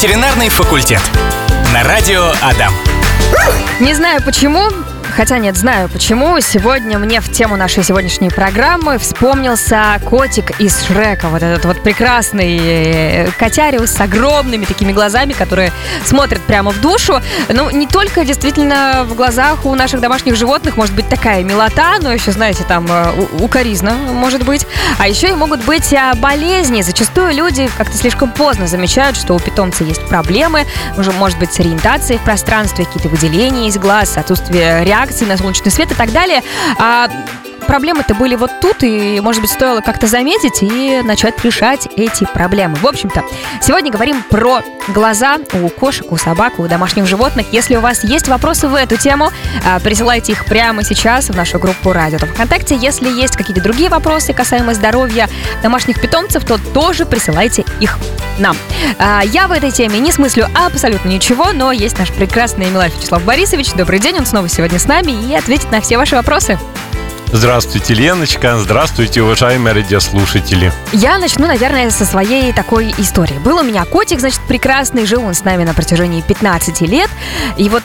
Ветеринарный факультет. На радио Адам. Не знаю почему, Хотя нет, знаю почему. Сегодня мне в тему нашей сегодняшней программы вспомнился котик из Шрека. Вот этот вот прекрасный э, котяриус с огромными такими глазами, которые смотрят прямо в душу. Ну, не только действительно в глазах у наших домашних животных может быть такая милота, но еще, знаете, там э, укоризна может быть. А еще и могут быть а, болезни. Зачастую люди как-то слишком поздно замечают, что у питомца есть проблемы. Уже может быть с ориентацией в пространстве, какие-то выделения из глаз, отсутствие реакции реакции на солнечный свет и так далее. А проблемы-то были вот тут, и, может быть, стоило как-то заметить и начать решать эти проблемы. В общем-то, сегодня говорим про глаза у кошек, у собак, у домашних животных. Если у вас есть вопросы в эту тему, а, присылайте их прямо сейчас в нашу группу Радио ВКонтакте. Если есть какие-то другие вопросы касаемо здоровья домашних питомцев, то тоже присылайте их нам. А, я в этой теме не смыслю абсолютно ничего, но есть наш прекрасный Милай Вячеслав Борисович. Добрый день, он снова сегодня с нами и ответит на все ваши вопросы. Здравствуйте, Леночка. Здравствуйте, уважаемые радиослушатели. Я начну, наверное, со своей такой истории. Был у меня котик, значит, прекрасный, жил он с нами на протяжении 15 лет. И вот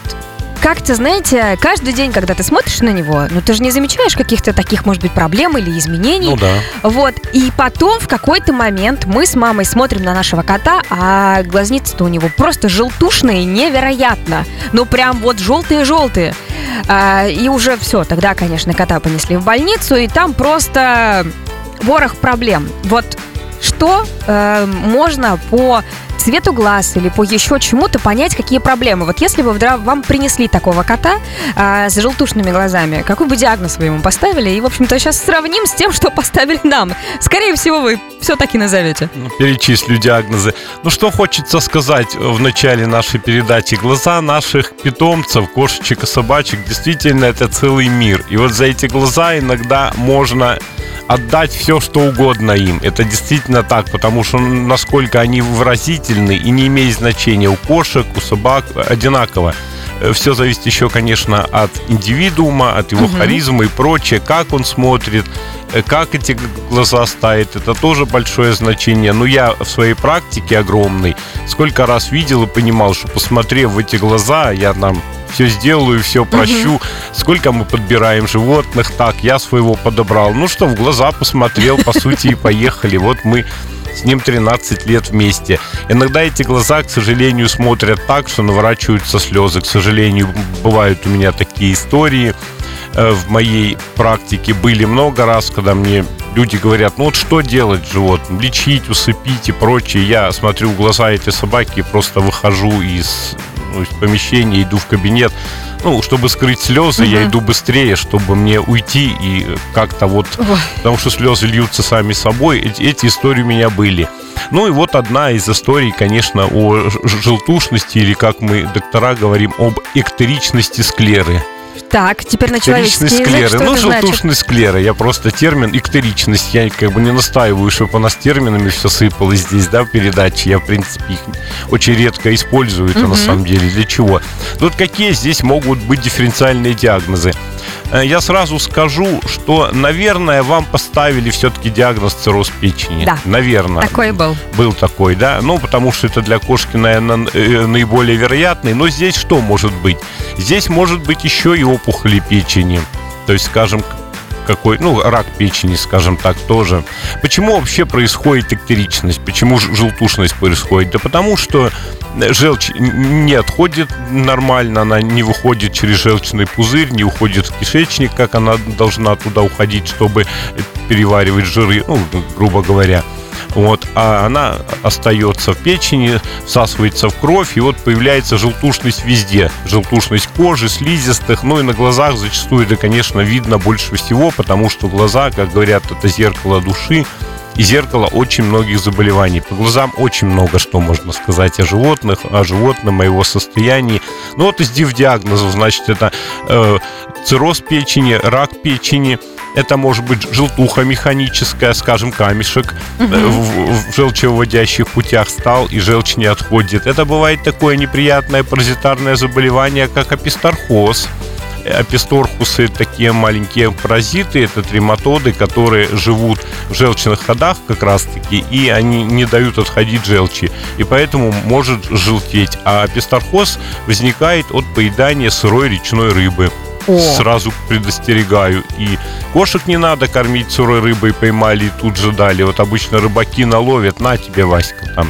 как-то, знаете, каждый день, когда ты смотришь на него, ну ты же не замечаешь каких-то таких, может быть, проблем или изменений. Ну да. Вот. И потом в какой-то момент мы с мамой смотрим на нашего кота, а глазницы-то у него просто желтушные, невероятно. Ну прям вот желтые-желтые. А, и уже все, тогда, конечно, кота понесли в больницу, и там просто ворох проблем. Вот что э, можно по цвету глаз или по еще чему-то понять, какие проблемы. Вот если бы вам принесли такого кота а, с желтушными глазами, какой бы диагноз вы ему поставили? И, в общем-то, сейчас сравним с тем, что поставили нам. Скорее всего, вы все-таки назовете. Ну, перечислю диагнозы. Ну, что хочется сказать в начале нашей передачи. Глаза наших питомцев, кошечек и собачек, действительно, это целый мир. И вот за эти глаза иногда можно отдать все, что угодно им. Это действительно так, потому что насколько они выразительны и не имеет значения у кошек, у собак одинаково. Э, все зависит еще, конечно, от индивидуума, от его угу. харизмы и прочее, как он смотрит, э, как эти глаза ставит, это тоже большое значение. Но я в своей практике огромной сколько раз видел и понимал, что посмотрев в эти глаза, я там все сделаю, все прощу. Угу. Сколько мы подбираем животных, так, я своего подобрал. Ну что, в глаза посмотрел, по сути, и поехали. Вот мы с ним 13 лет вместе. Иногда эти глаза, к сожалению, смотрят так, что наворачиваются слезы. К сожалению, бывают у меня такие истории э, в моей практике были много раз, когда мне люди говорят, ну вот что делать животным, лечить, усыпить и прочее. Я смотрю в глаза эти собаки и просто выхожу из ну, из помещения, иду в кабинет. Ну, чтобы скрыть слезы, угу. я иду быстрее, чтобы мне уйти и как-то вот... Ой. Потому что слезы льются сами собой. Эти, эти истории у меня были. Ну и вот одна из историй, конечно, о желтушности, или как мы, доктора, говорим, об эктеричности склеры. Так, теперь на человеческий склеры. язык, что ну, желтушный склеры. Я просто термин иктеричность. Я как бы не настаиваю, чтобы у нас терминами все сыпалось здесь, да, в передаче. Я, в принципе, их очень редко использую это угу. на самом деле. Для чего? Тут какие здесь могут быть дифференциальные диагнозы? Э, я сразу скажу, что, наверное, вам поставили все-таки диагноз цирроз печени. Да. Наверное. Такой был. Был такой, да. Ну, потому что это для кошки, наверное, э, наиболее вероятный. Но здесь что может быть? Здесь может быть еще и опухоли печени. То есть, скажем, какой, ну, рак печени, скажем так, тоже. Почему вообще происходит эктеричность? Почему желтушность происходит? Да потому что желчь не отходит нормально, она не выходит через желчный пузырь, не уходит в кишечник, как она должна туда уходить, чтобы переваривать жиры, ну, грубо говоря. Вот, а она остается в печени, всасывается в кровь, и вот появляется желтушность везде. Желтушность кожи, слизистых, ну и на глазах зачастую это, конечно, видно больше всего, потому что глаза, как говорят, это зеркало души, и зеркало очень многих заболеваний. По глазам очень много что можно сказать о животных, о животном, о его состоянии. Ну вот из диагнозов, значит, это э, цирроз печени, рак печени, это может быть желтуха механическая, скажем, камешек угу. в, в желчевыводящих путях стал и желчь не отходит. Это бывает такое неприятное паразитарное заболевание, как апистархоз аписторхусы такие маленькие паразиты, это трематоды, которые живут в желчных ходах как раз-таки, и они не дают отходить желчи, и поэтому может желтеть. А аписторхоз возникает от поедания сырой речной рыбы. О. Сразу предостерегаю. И кошек не надо кормить сырой рыбой, поймали и тут же дали. Вот обычно рыбаки наловят, на тебе, Васька, там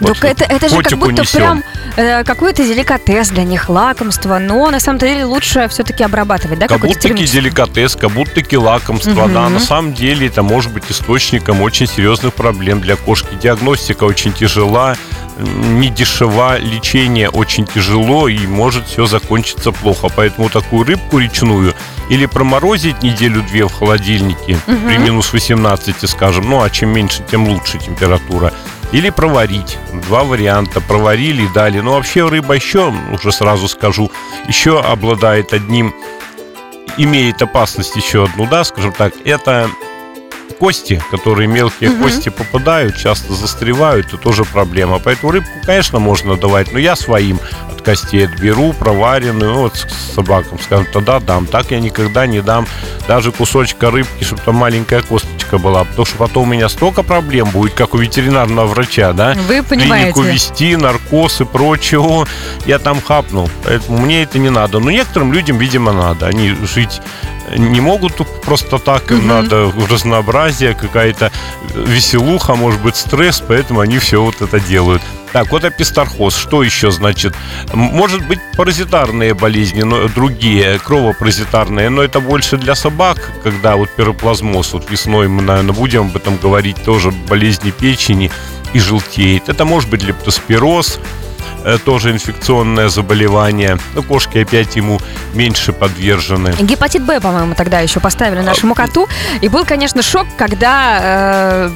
вот это, это же как будто несем. прям э, какой-то деликатес для них, лакомство, но на самом деле лучше все-таки обрабатывать, да? Как будто-таки деликатес, как будто-таки лакомство, угу. да. На самом деле это может быть источником очень серьезных проблем для кошки. Диагностика очень тяжела, не дешева, лечение очень тяжело и может все закончиться плохо. Поэтому такую рыбку речную или проморозить неделю-две в холодильнике угу. при минус 18, скажем, ну а чем меньше, тем лучше температура или проварить. Два варианта. Проварили и дали. Но вообще рыба еще, уже сразу скажу, еще обладает одним, имеет опасность еще одну, да, скажем так, это кости, которые мелкие угу. кости попадают, часто застревают, это тоже проблема. Поэтому рыбку, конечно, можно давать, но я своим от костей отберу, проваренную, ну, вот с собакам, скажем, тогда дам. Так я никогда не дам даже кусочка рыбки, чтобы там маленькая косточка была, потому что потом у меня столько проблем будет, как у ветеринарного врача, да? Вы понимаете. Клинику вести, наркоз и прочего. Я там хапнул, поэтому мне это не надо. Но некоторым людям, видимо, надо. Они жить не могут просто так, им угу. надо разнообразие, какая-то веселуха, может быть, стресс, поэтому они все вот это делают. Так, вот апистархоз. Что еще значит? Может быть, паразитарные болезни, но другие, кровопаразитарные, но это больше для собак, когда вот пироплазмоз, вот весной мы, наверное, будем об этом говорить, тоже болезни печени и желтеет. Это может быть лептоспироз, тоже инфекционное заболевание. Но кошки опять ему меньше подвержены. Гепатит Б, по-моему, тогда еще поставили нашему коту. И был, конечно, шок, когда э,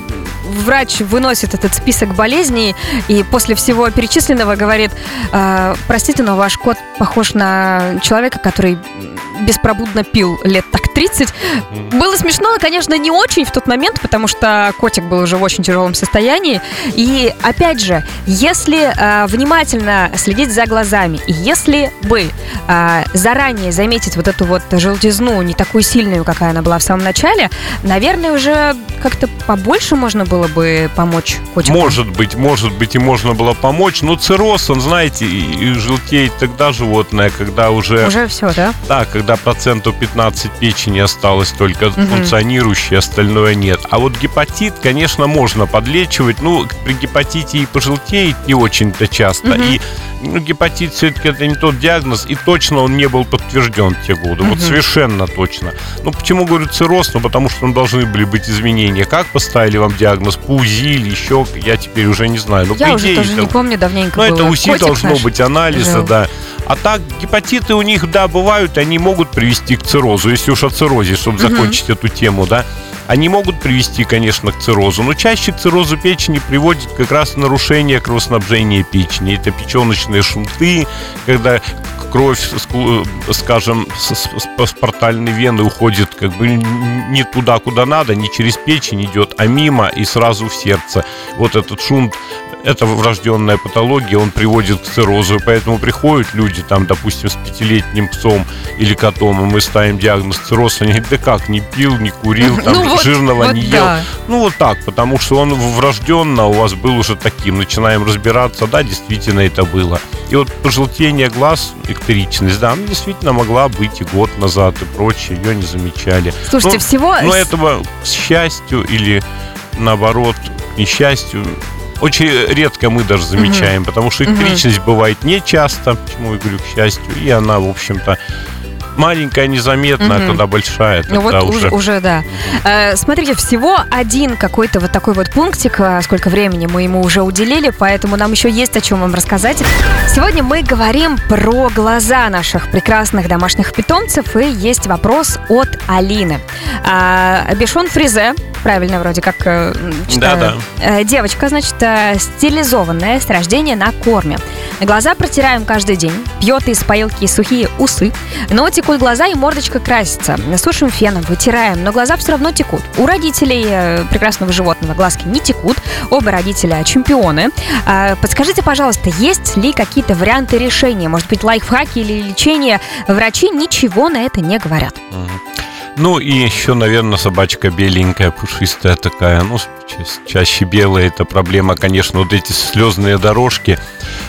врач выносит этот список болезней и после всего перечисленного говорит, э, простите, но ваш кот похож на человека, который беспробудно пил лет так 30. Было смешно, конечно, не очень в тот момент, потому что котик был уже в очень тяжелом состоянии. И опять же, если э, внимательно следить за глазами, и если бы э, заранее заметить вот эту вот желтизну, не такую сильную, какая она была в самом начале, наверное, уже как-то побольше можно было бы помочь котику. Может быть, может быть, и можно было помочь. Но цирроз, он, знаете, и желтеет тогда животное, когда уже... Уже все, да? Да, когда процентов 15 печени осталось только угу. функционирующей, остальное нет. А вот гепатит, конечно, можно подлечивать. Ну, при гепатите и пожелтеет не очень-то часто. Угу. И ну, гепатит все-таки это не тот диагноз, и точно он не был подтвержден в те годы. Угу. Вот совершенно точно. Ну, почему говорю цирроз? Ну, потому что там должны были быть изменения. Как поставили вам диагноз? По УЗИ или еще? Я теперь уже не знаю. Ну, Я уже тоже это... не помню, давненько Ну, это УЗИ должно наш быть, анализы, жил. да. А так, гепатиты у них, да, бывают, они могут привести к циррозу, если уж о циррозе, чтобы угу. закончить эту тему, да. Они могут привести, конечно, к циррозу, но чаще к циррозу печени приводит как раз нарушение кровоснабжения печени. Это печеночные шунты, когда кровь, скажем, с портальной вены уходит как бы не туда, куда надо, не через печень идет, а мимо и сразу в сердце. Вот этот шунт это врожденная патология, он приводит к циррозу, поэтому приходят люди, там, допустим, с пятилетним псом или котом, и мы ставим диагноз цирроз, они говорят, да как, не пил, не курил, там, ну, вот, жирного вот не ел. Да. Ну, вот так, потому что он врожденно у вас был уже таким. Начинаем разбираться, да, действительно это было. И вот пожелтение глаз, эктеричность, да, она действительно могла быть и год назад и прочее, ее не замечали. Слушайте, но, всего... Но этого, к счастью или наоборот, к несчастью, очень редко мы даже замечаем, угу. потому что электричность угу. бывает не часто, почему я говорю, к счастью, и она, в общем-то, маленькая, незаметная, угу. когда большая, ну тогда ну вот уже... уже, да. Э, смотрите, всего один какой-то вот такой вот пунктик, а, сколько времени мы ему уже уделили, поэтому нам еще есть о чем вам рассказать. Сегодня мы говорим про глаза наших прекрасных домашних питомцев, и есть вопрос от Алины. А, Бешон Фризе правильно вроде как э, читаю. Да, да. Э, девочка, значит, э, стилизованная с рождения на корме. Глаза протираем каждый день. Пьет из поилки сухие усы. Но текут глаза и мордочка красится. Сушим феном, вытираем, но глаза все равно текут. У родителей прекрасного животного глазки не текут. Оба родителя чемпионы. Подскажите, пожалуйста, есть ли какие-то варианты решения? Может быть, лайфхаки или лечения? Врачи ничего на это не говорят. Ну и еще, наверное, собачка беленькая, пушистая такая. Ну, ча- чаще белая это проблема, конечно, вот эти слезные дорожки.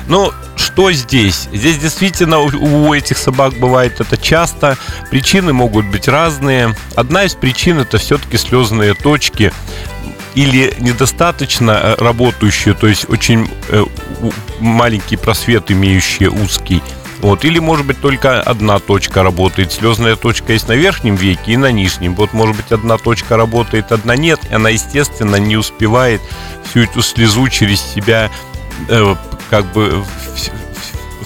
Но что здесь? Здесь действительно у, у этих собак бывает это часто. Причины могут быть разные. Одна из причин это все-таки слезные точки или недостаточно э, работающие, то есть очень э, маленький просвет, имеющий узкий. Вот. Или, может быть, только одна точка работает. Слезная точка есть на верхнем веке и на нижнем. Вот, может быть, одна точка работает, одна нет. И она, естественно, не успевает всю эту слезу через себя э, как бы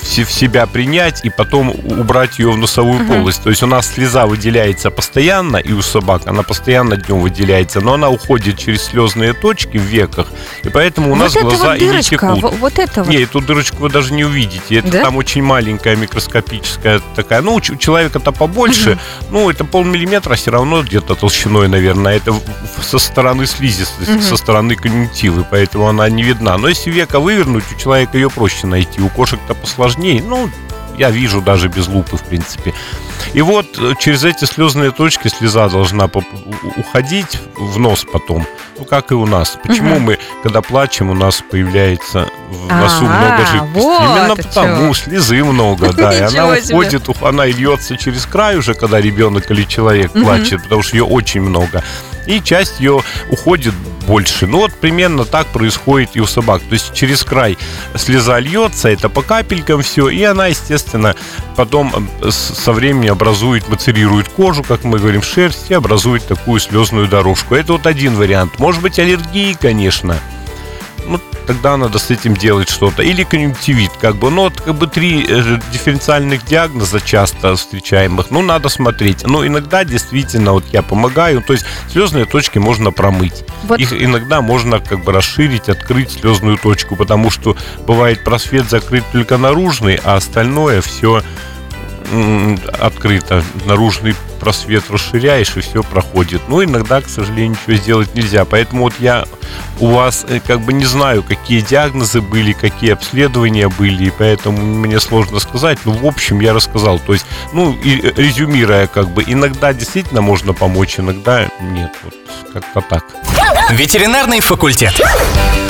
в, себя принять и потом убрать ее в носовую полость. То есть у нас слеза выделяется постоянно, и у собак она постоянно днем выделяется, но она уходит через слезные точки в веках, и поэтому у вот нас глаза вот и не дырочка, текут. во- вот это вот. Не, эту дырочку вы даже не увидите. Это Да? там очень маленькая микроскопическая такая. Ну, у человека-то побольше. Ну, это полмиллиметра все равно где-то толщиной, наверное. Это со стороны слизистой, со стороны конъюнктивы, поэтому она не видна. Но если века вывернуть, у человека ее проще найти. У кошек-то посложнее. Ну, я вижу даже без лупы, в принципе. И вот э, через эти слезные точки слеза должна уходить в нос потом. Ну, как и у нас. Почему Мгм. мы, когда плачем, у нас появляется в носу А, много жидкости? вот Именно потому, слезы много, да. И она уходит, ух- она и льется через край уже, когда ребенок или человек плачет, потому что ее очень много. И часть ее уходит больше. Ну, вот примерно так происходит и у собак. То есть через край слеза льется, это по капелькам все, и она, естественно, потом э, с- со временем образует, мацерирует кожу, как мы говорим, шерсть, и образует такую слезную дорожку. Это вот один вариант. Может быть, аллергии, конечно. Тогда надо с этим делать что-то. Или конъюнктивит, как бы. Ну, вот как бы три э, дифференциальных диагноза часто встречаемых. Ну, надо смотреть. Но иногда действительно вот я помогаю. То есть слезные точки можно промыть. Вот Их иногда можно как бы расширить, открыть слезную точку, потому что бывает просвет закрыт только наружный, а остальное все открыто. Наружный просвет расширяешь, и все проходит. Но иногда, к сожалению, ничего сделать нельзя. Поэтому вот я у вас э, как бы не знаю, какие диагнозы были, какие обследования были, и поэтому мне сложно сказать. Но в общем я рассказал. То есть, ну, и э, резюмируя, как бы, иногда действительно можно помочь, иногда нет. Вот как-то так. Ветеринарный факультет.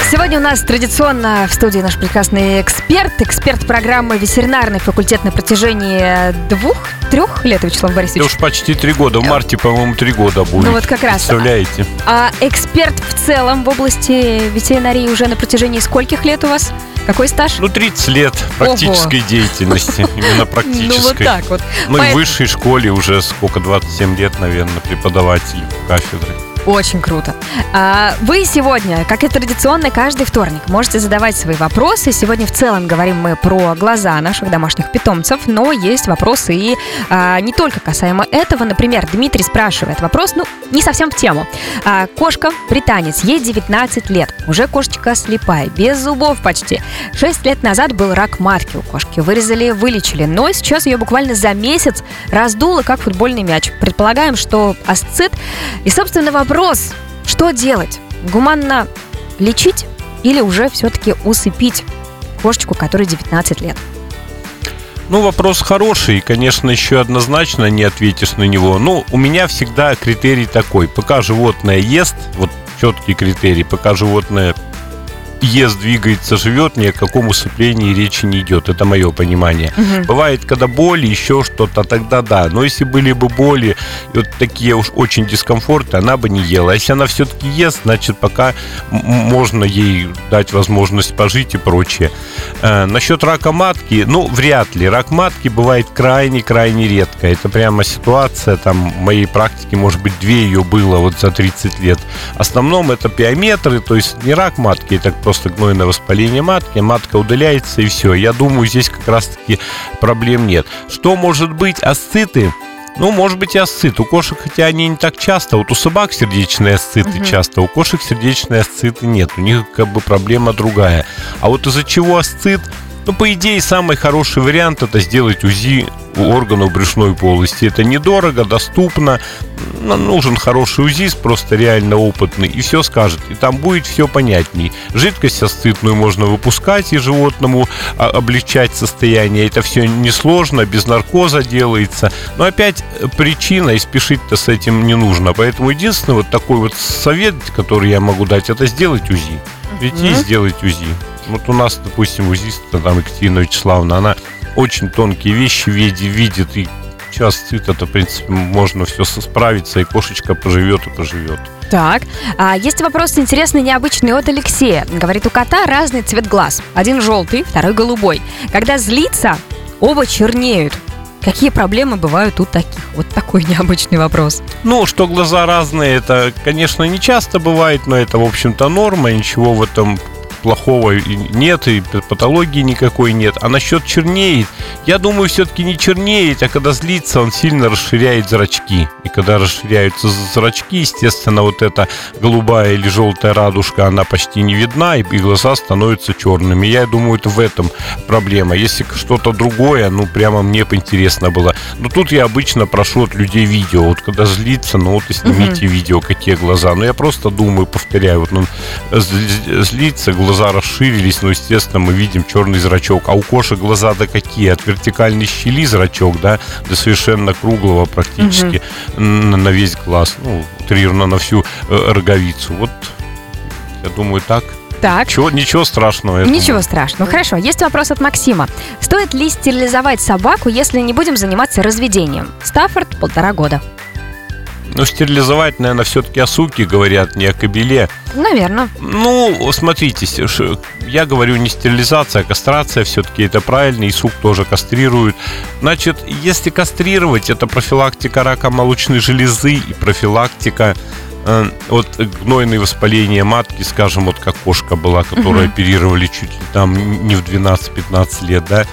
Сегодня у нас традиционно в студии наш прекрасный эксперт, эксперт программы «Ветеринарный факультет» на протяжении двух, трех лет, Вячеслав Борисович. уж почти три года. В марте, по-моему, три года будет. Ну вот как раз. Представляете? А эксперт в целом в области ветеринарии уже на протяжении скольких лет у вас? Какой стаж? Ну, 30 лет практической деятельности. Именно практической. Ну вот так вот. Ну и в высшей школе уже сколько, 27 лет, наверное, преподаватель кафедры. Очень круто. А, Вы сегодня, как и традиционно, каждый вторник можете задавать свои вопросы. Сегодня в целом говорим мы про глаза наших домашних питомцев, но есть вопросы и а, не только касаемо этого. Например, Дмитрий спрашивает вопрос, ну, не совсем в тему. А, Кошка, британец, ей 19 лет. Уже кошечка слепая, без зубов почти. 6 лет назад был рак матки у кошки. Вырезали, вылечили. Но сейчас ее буквально за месяц раздуло, как футбольный мяч. Предполагаем, что асцит. И, собственно, вопрос, что делать? Гуманно лечить или уже все-таки усыпить кошечку, которой 19 лет? Ну, вопрос хороший, конечно, еще однозначно не ответишь на него. Ну, у меня всегда критерий такой. Пока животное ест, вот четкий критерий, пока животное ест, двигается, живет, ни о каком усыплении речи не идет. Это мое понимание. Бывает, когда боли, еще что-то, тогда да. Но если были бы боли, вот такие уж очень дискомфорты, она бы не ела. А если она все-таки ест, значит, пока можно ей дать возможность пожить и прочее. Э, насчет рака матки, ну, вряд ли. Рак матки бывает крайне-крайне редко. Это прямо ситуация, там, в моей практике, может быть, две ее было вот за 30 лет. В основном это пиометры, то есть не рак матки, это просто гнойное воспаление матки, матка удаляется и все. Я думаю, здесь как раз-таки проблем нет. Что может быть? Асциты? Ну, может быть, и асцит. У кошек, хотя они не так часто. Вот у собак сердечные асциты Мгм. часто, у кошек сердечные асциты нет. У них как бы проблема другая. А вот из-за чего асцит? Ну, по идее, самый хороший вариант это сделать УЗИ органов брюшной полости. Это недорого, доступно. Нужен хороший УЗИст, просто реально опытный, и все скажет. И там будет все понятней. Жидкость астытную можно выпускать и животному а, облегчать состояние. Это все несложно, без наркоза делается. Но опять причина, и спешить-то с этим не нужно. Поэтому единственный вот такой вот совет, который я могу дать, это сделать УЗИ. Прийти и сделать УЗИ. Вот у нас, допустим, УЗИст, там Екатерина Вячеславовна, она очень тонкие вещи видит, видит и час цвет это, в принципе, можно все справиться, и кошечка поживет и поживет. Так, а есть вопрос интересный, необычный от Алексея. Говорит, у кота разный цвет глаз. Один желтый, второй голубой. Когда злится, оба чернеют. Какие проблемы бывают у таких? Вот такой необычный вопрос. Ну, что глаза разные, это, конечно, не часто бывает, но это, в общем-то, норма, ничего в этом плохого нет, и патологии никакой нет. А насчет чернеет, я думаю, все-таки не чернеет, а когда злится, он сильно расширяет зрачки. И когда расширяются зрачки, естественно, вот эта голубая или желтая радужка, она почти не видна, и глаза становятся черными. Я думаю, это в этом проблема. Если что-то другое, ну, прямо мне интересно было. Но тут я обычно прошу от людей видео. Вот когда злится, ну, вот и снимите угу. видео, какие глаза. Но я просто думаю, повторяю, вот он злится, глаза глаза расширились, но, естественно, мы видим черный зрачок. А у кошек глаза-то какие? От вертикальной щели зрачок, да, до совершенно круглого практически угу. на весь глаз. Ну, утрированно на всю э, роговицу. Вот, я думаю, так. Так. Чего, ничего страшного. Ничего думаю. страшного. Хорошо. Есть вопрос от Максима. Стоит ли стерилизовать собаку, если не будем заниматься разведением? Стаффорд полтора года. Ну, стерилизовать, наверное, все-таки о суке говорят, не о кобеле. Наверное. Ну, смотрите, я говорю не стерилизация, а кастрация все-таки это правильно, и сук тоже кастрируют. Значит, если кастрировать, это профилактика рака молочной железы и профилактика э, вот гнойные воспаления матки, скажем, вот как кошка была, которую угу. оперировали чуть ли там не в 12-15 лет, да,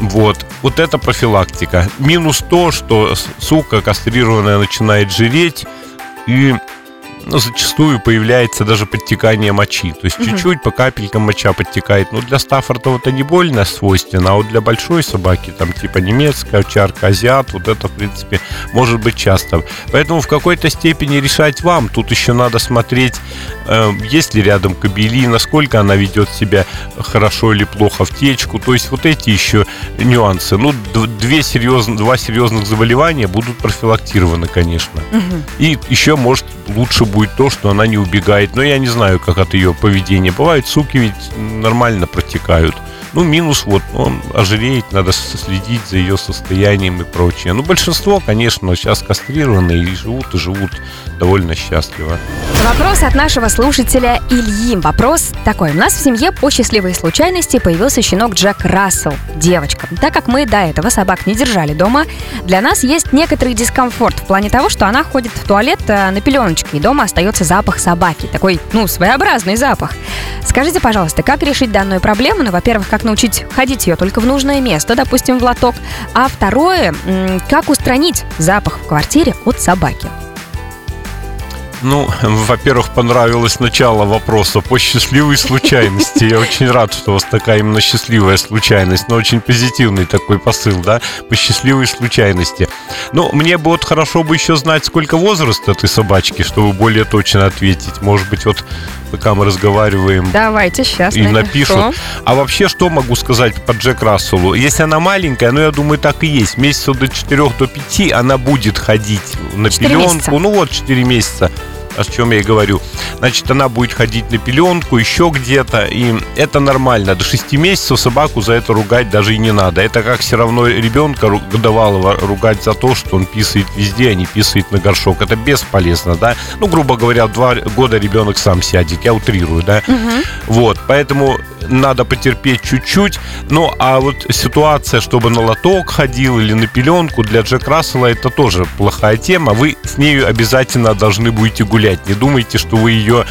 вот. Вот это профилактика. Минус то, что сука кастрированная начинает жиреть и ну, зачастую появляется даже подтекание мочи. То есть угу. чуть-чуть по капелькам моча подтекает. Ну, для Стаффорда это не больно свойственно, а вот для большой собаки, там типа немецкая овчарка, азиат, вот это, в принципе, может быть часто. Поэтому в какой-то степени решать вам. Тут еще надо смотреть, э, есть ли рядом кабели, насколько она ведет себя хорошо или плохо в течку. То есть вот эти еще нюансы. Ну, две серьезных, два серьезных заболевания будут профилактированы, конечно. Угу. И еще, может, лучше будет то, что она не убегает. Но я не знаю, как от ее поведения. Бывает, суки ведь нормально протекают. Ну, минус вот, он ожиреет, надо следить за ее состоянием и прочее. Ну, большинство, конечно, сейчас кастрированы и живут, и живут довольно счастливо. Вопрос от нашего слушателя Ильи. Вопрос такой. У нас в семье по счастливой случайности появился щенок Джек Рассел, девочка. Так как мы до этого собак не держали дома, для нас есть некоторый дискомфорт в плане того, что она ходит в туалет э, на пеленочке, и дома остается запах собаки. Такой, ну, своеобразный запах. Скажите, пожалуйста, как решить данную проблему? Ну, во-первых, как научить ходить ее только в нужное место, допустим, в лоток. А второе, как устранить запах в квартире от собаки? Ну, во-первых, понравилось начало вопроса по счастливой случайности. Я очень рад, что у вас такая именно счастливая случайность, но очень позитивный такой посыл, да, по счастливой случайности. Ну, мне бы вот хорошо бы еще знать, сколько возраст этой собачки, чтобы более точно ответить. Может быть, вот пока мы разговариваем. Давайте сейчас. И напишу. напишут. А вообще, что могу сказать по Джек Расселу? Если она маленькая, ну, я думаю, так и есть. Месяца до 4 до 5 она будет ходить на пеленку. Месяца. Ну, вот 4 месяца о чем я и говорю. Значит, она будет ходить на пеленку, еще где-то, и это нормально. До 6 месяцев собаку за это ругать даже и не надо. Это как все равно ребенка годовалого ругать за то, что он писает везде, а не писает на горшок. Это бесполезно, да? Ну, грубо говоря, 2 года ребенок сам сядет, я утрирую, да? Угу. Вот, поэтому надо потерпеть чуть-чуть. Ну, а вот ситуация, чтобы на лоток ходил или на пеленку, для Джек Рассела это тоже плохая тема. Вы с нею обязательно должны будете гулять. Не думайте, что вы ее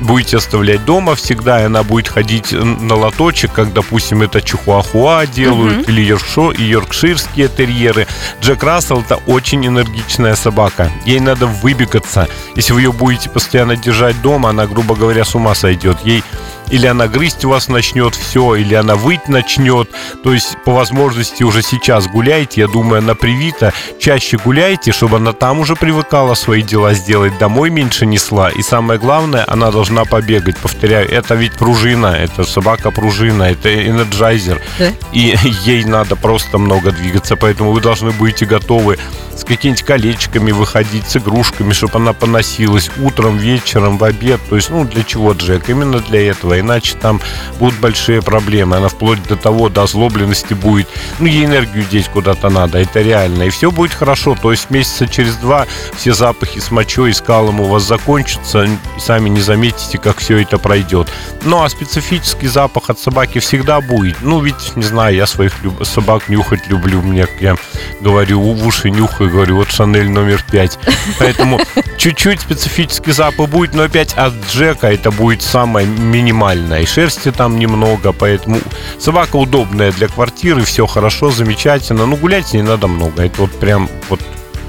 будете оставлять дома всегда, и она будет ходить на лоточек, как, допустим, это чихуахуа делают, uh-huh. или йоркшо, и йоркширские терьеры. Джек Рассел это очень энергичная собака. Ей надо выбегаться. Если вы ее будете постоянно держать дома, она, грубо говоря, с ума сойдет. Ей или она грызть вас начнет все, или она выть начнет. То есть, по возможности, уже сейчас гуляйте. Я думаю, она привита. Чаще гуляйте, чтобы она там уже привыкала свои дела сделать, домой меньше несла. И самое главное, она должна побегать. Повторяю, это ведь пружина, это собака-пружина, это энерджайзер. Да. И ей надо просто много двигаться, поэтому вы должны будете готовы с какими-нибудь колечками выходить, с игрушками, чтобы она поносилась утром, вечером, в обед. То есть, ну, для чего, Джек? Именно для этого. Иначе там будут большие проблемы. Она вплоть до того, до озлобленности будет. Ну, ей энергию деть куда-то надо. Это реально. И все будет хорошо. То есть, месяца через два все запахи с мочой и скалом у вас закончатся. Сами не заметите, как все это пройдет. Ну, а специфический запах от собаки всегда будет. Ну, ведь, не знаю, я своих люб- собак нюхать люблю. Мне, я говорю, в уши нюхаю, говорю, вот Шанель номер пять. Поэтому чуть-чуть специфический запах будет, но опять от Джека это будет самое минимальное. И шерсти там немного, поэтому собака удобная для квартиры, все хорошо, замечательно. Но гулять не надо много. Это вот прям вот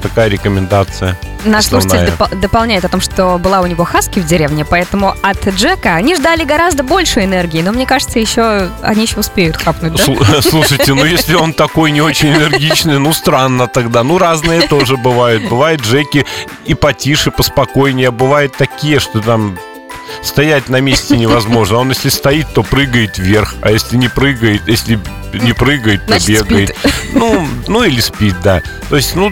такая рекомендация. Наш основная. слушатель допол- дополняет о том, что была у него хаски в деревне, поэтому от Джека они ждали гораздо больше энергии, но мне кажется, еще они еще успеют хапнуть, да? Слу- Слушайте, ну если он такой не очень энергичный, ну странно тогда. Ну разные тоже бывают. Бывают Джеки и потише, поспокойнее. а Бывают такие, что там стоять на месте невозможно. Он если стоит, то прыгает вверх, а если не прыгает, если не прыгает, то Значит, бегает. Ну, ну или спит, да. То есть, ну,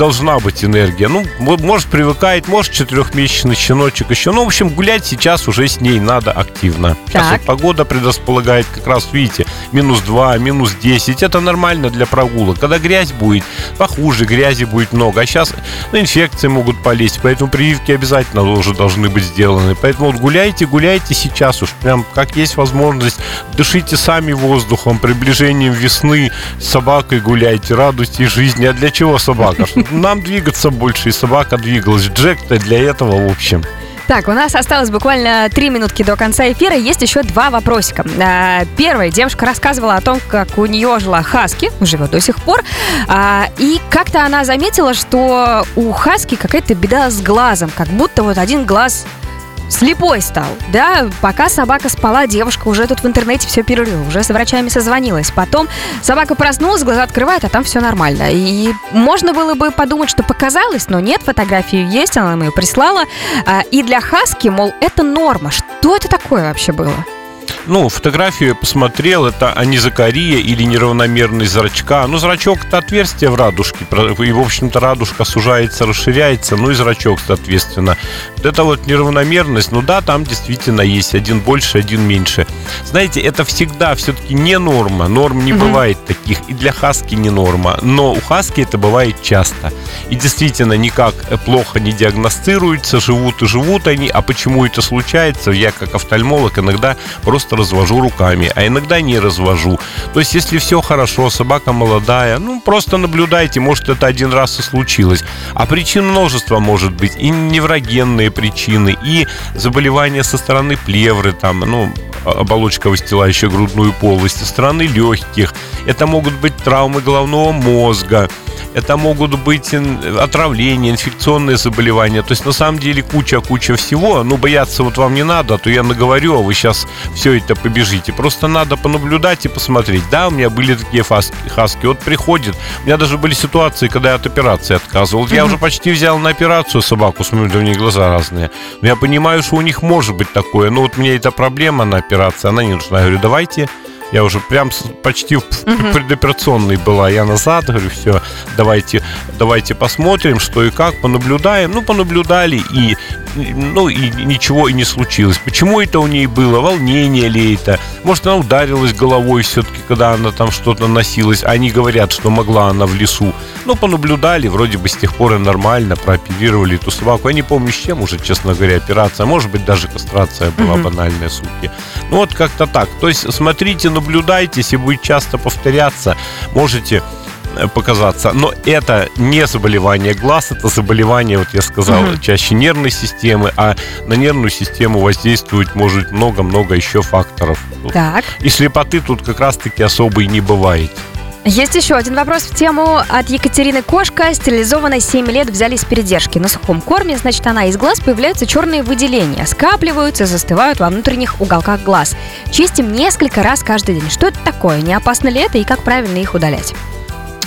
должна быть энергия. Ну, мо- может, привыкает, может, четырехмесячный щеночек еще. Ну, в общем, гулять сейчас уже с ней надо активно. Сейчас Так. вот погода предрасполагает, как раз, видите, минус 2, минус 10. Это нормально для прогулок. Когда грязь будет, похуже, грязи будет много. А сейчас ну, инфекции могут полезть, поэтому прививки обязательно уже должны быть сделаны. Поэтому вот гуляйте, гуляйте сейчас уж. Прям как есть возможность. Дышите сами воздухом, приближением весны. С собакой гуляйте, радуйтесь жизни. А для чего собака? Чтобы Нам двигаться больше, и собака двигалась. Джек-то для этого, в общем. Так, у нас осталось буквально три минутки до конца эфира. Есть еще два вопросика. А, Первый. Девушка рассказывала о том, как у нее жила Хаски, живет до сих пор. А, И как-то она заметила, что у Хаски какая-то беда с глазом. Как будто вот один глаз слепой стал, да, пока собака спала, девушка уже тут в интернете все перерыла, уже с врачами созвонилась. Потом собака проснулась, глаза открывает, а там все нормально. И можно было бы подумать, что показалось, но нет, фотографию есть, она нам ее прислала. А, И для Хаски, мол, это норма. Что это такое вообще было? Ну, фотографию я посмотрел, это анизокария или неравномерность зрачка. Ну, зрачок это отверстие в радужке, и, в общем-то, радужка сужается, расширяется, ну и зрачок, соответственно. Вот это вот неравномерность, ну да, там действительно есть один больше, один меньше. Знаете, это всегда все-таки не норма, норм не Мгм. бывает таких, и для хаски не норма, но у хаски это бывает часто. И действительно никак плохо не диагностируется, живут и живут они, а почему это случается, я как офтальмолог иногда просто развожу руками, а иногда не развожу. То есть, если все хорошо, собака молодая, ну, просто наблюдайте, может, это один раз и случилось. А причин множество может быть. И неврогенные причины, и заболевания со стороны плевры, там, ну, оболочка, выстилающая грудную полость, со стороны легких. Это могут быть травмы головного мозга. Это могут быть отравления, инфекционные заболевания. То есть, на самом деле, куча-куча всего. Ну, бояться вот вам не надо, а то я наговорю, а вы сейчас все это побежите. Просто надо понаблюдать и посмотреть. Да, у меня были такие фаски, хаски. Вот приходит. У меня даже были ситуации, когда я от операции отказывал. Я уже почти взял на операцию собаку, смотрю, у них глаза разные. Но я понимаю, что у них может быть такое. Но вот мне эта проблема на операции, она не нужна. Я говорю, давайте я уже прям почти в в предоперационной была. Я назад говорю, все, давайте, давайте посмотрим, что и как, понаблюдаем. Ну, понаблюдали, и, ну, и ничего и не случилось. Почему это у ней было? Волнение ли это? Может, она ударилась головой все-таки, когда она там что-то носилась. Они говорят, что могла она в лесу. Ну, понаблюдали, вроде бы с тех пор и нормально, прооперировали эту собаку. Я не помню, с чем уже, честно говоря, операция. Может быть, даже кастрация была Мгм. банальная, сутки. Ну, вот как-то так. То есть, смотрите, наблюдайте, если будет часто повторяться, можете показаться. Но это не заболевание глаз, это заболевание, вот я сказал, Мгм. чаще нервной системы, а на нервную систему воздействовать может много-много еще факторов. Так. И слепоты тут как раз-таки особо и не бывает. Есть еще один вопрос в тему от Екатерины Кошка. Стерилизованная 7 лет взяли с передержки. На сухом корме, значит, она из глаз появляются черные выделения. Скапливаются, застывают во внутренних уголках глаз. Чистим несколько раз каждый день. Что это такое? Не опасно ли это и как правильно их удалять?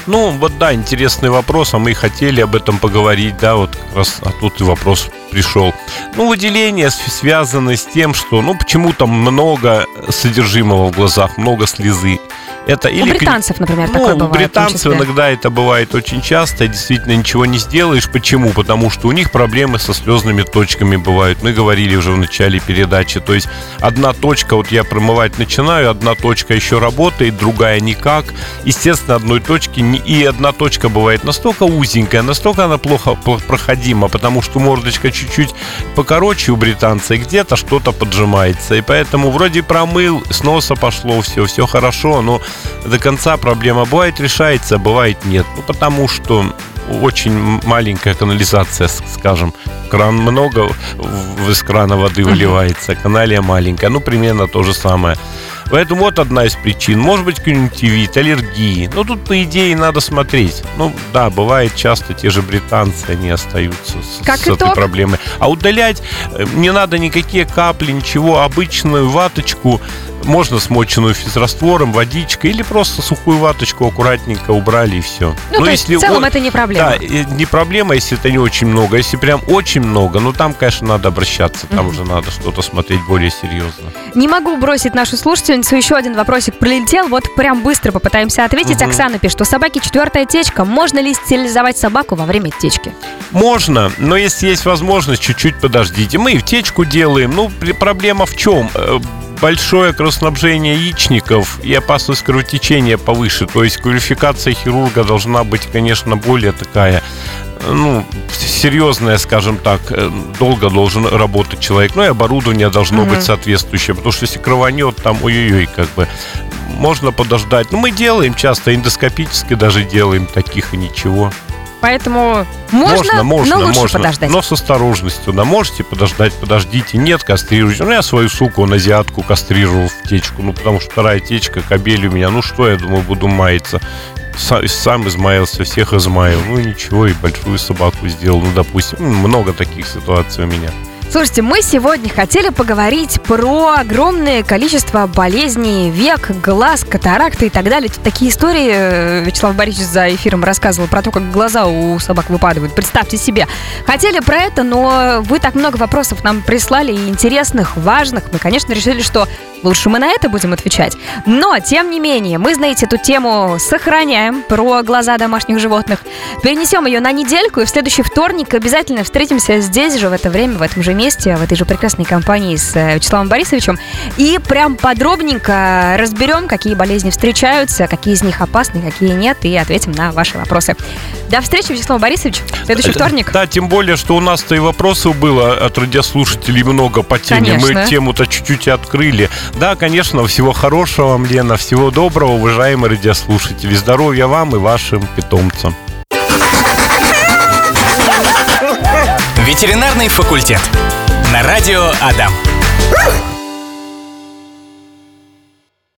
Ну, вот да, интересный вопрос, а мы и хотели об этом поговорить, да, вот как раз, а тут и вопрос пришел. Ну, выделения связаны с тем, что, ну, почему-то много содержимого в глазах, много слезы. Это или у британцев, например, ну, такое бывает. У британцев иногда это бывает очень часто, действительно ничего не сделаешь. Почему? Потому что у них проблемы со слезными точками бывают. Мы говорили уже в начале передачи. То есть одна точка, вот я промывать начинаю, одна точка еще работает, другая никак. Естественно, одной точки не, и одна точка бывает настолько узенькая, настолько она плохо проходима, потому что мордочка чуть-чуть покороче у британца, и где-то что-то поджимается. И поэтому вроде промыл, с носа пошло все, все хорошо, но до конца проблема бывает решается, бывает нет. Ну, потому что очень маленькая канализация, скажем. Кран много, из крана воды выливается, каналия маленькая. Ну, примерно то же самое. Поэтому вот одна из причин. Может быть, конъюнктивит, аллергии. Но тут, по идее, надо смотреть. Ну, да, бывает часто те же британцы, они остаются с, как с этой проблемой. А удалять э, не надо никакие капли, ничего. Обычную ваточку можно смоченную физраствором, водичкой или просто сухую ваточку аккуратненько убрали и все. Ну, Но то если есть в целом о... это не проблема. Да, не проблема, если это не очень много. Если прям очень много, ну там, конечно, надо обращаться. Там mm-hmm. уже надо что-то смотреть более серьезно. Не могу бросить нашу слушательницу. Еще один вопросик прилетел. Вот прям быстро попытаемся ответить. Mm-hmm. Оксана пишет, что собаки четвертая течка. Можно ли стерилизовать собаку во время течки? Можно, но если есть возможность, чуть-чуть подождите. Мы и в течку делаем. Ну, проблема в чем? Большое кровоснабжение яичников и опасность кровотечения повыше. То есть квалификация хирурга должна быть, конечно, более такая ну, серьезная, скажем так, э, долго должен работать человек. Ну и оборудование должно угу. быть соответствующее, потому что если крованет, там ой-ой-ой, как бы можно подождать. Ну, мы делаем часто, эндоскопически даже делаем таких и ничего. Поэтому можно, можно, можно но лучше можно, подождать. Но с осторожностью. Да, можете подождать, подождите. Нет, кастрируйте. Ну, я свою суку, на азиатку кастрировал в течку. Ну, потому что вторая течка, кобель у меня. Ну, что я думаю, буду маяться. Сам измаялся, всех измаял. Ну, ничего, и большую собаку сделал. Ну, допустим, много таких ситуаций у меня. Слушайте, мы сегодня хотели поговорить про огромное количество болезней век, глаз, катаракты и так далее. Тут такие истории э, Вячеслав Борисович за эфиром рассказывал про то, как глаза у собак выпадают. Представьте себе. Хотели про это, но вы так много вопросов нам прислали, интересных, важных. Мы, конечно, решили, что лучше мы на это будем отвечать. Но, тем не менее, мы, знаете, эту тему сохраняем про глаза домашних животных. Перенесем ее на недельку, и в следующий вторник обязательно встретимся здесь же, в это время, в этом же месте в этой же прекрасной компании с э, Вячеславом Борисовичем. И прям подробненько разберем, какие болезни встречаются, какие из них опасны, какие нет, и ответим на ваши вопросы. До встречи, Вячеслав Борисович. Следующий вторник. Да, тем более, что у нас-то и вопросов было от радиослушателей много по теме. Конечно. Мы тему-то чуть-чуть открыли. Да, конечно, всего хорошего вам, Лена, всего доброго, уважаемые радиослушатели. Здоровья вам и вашим питомцам. Ветеринарный факультет. На радио Адам.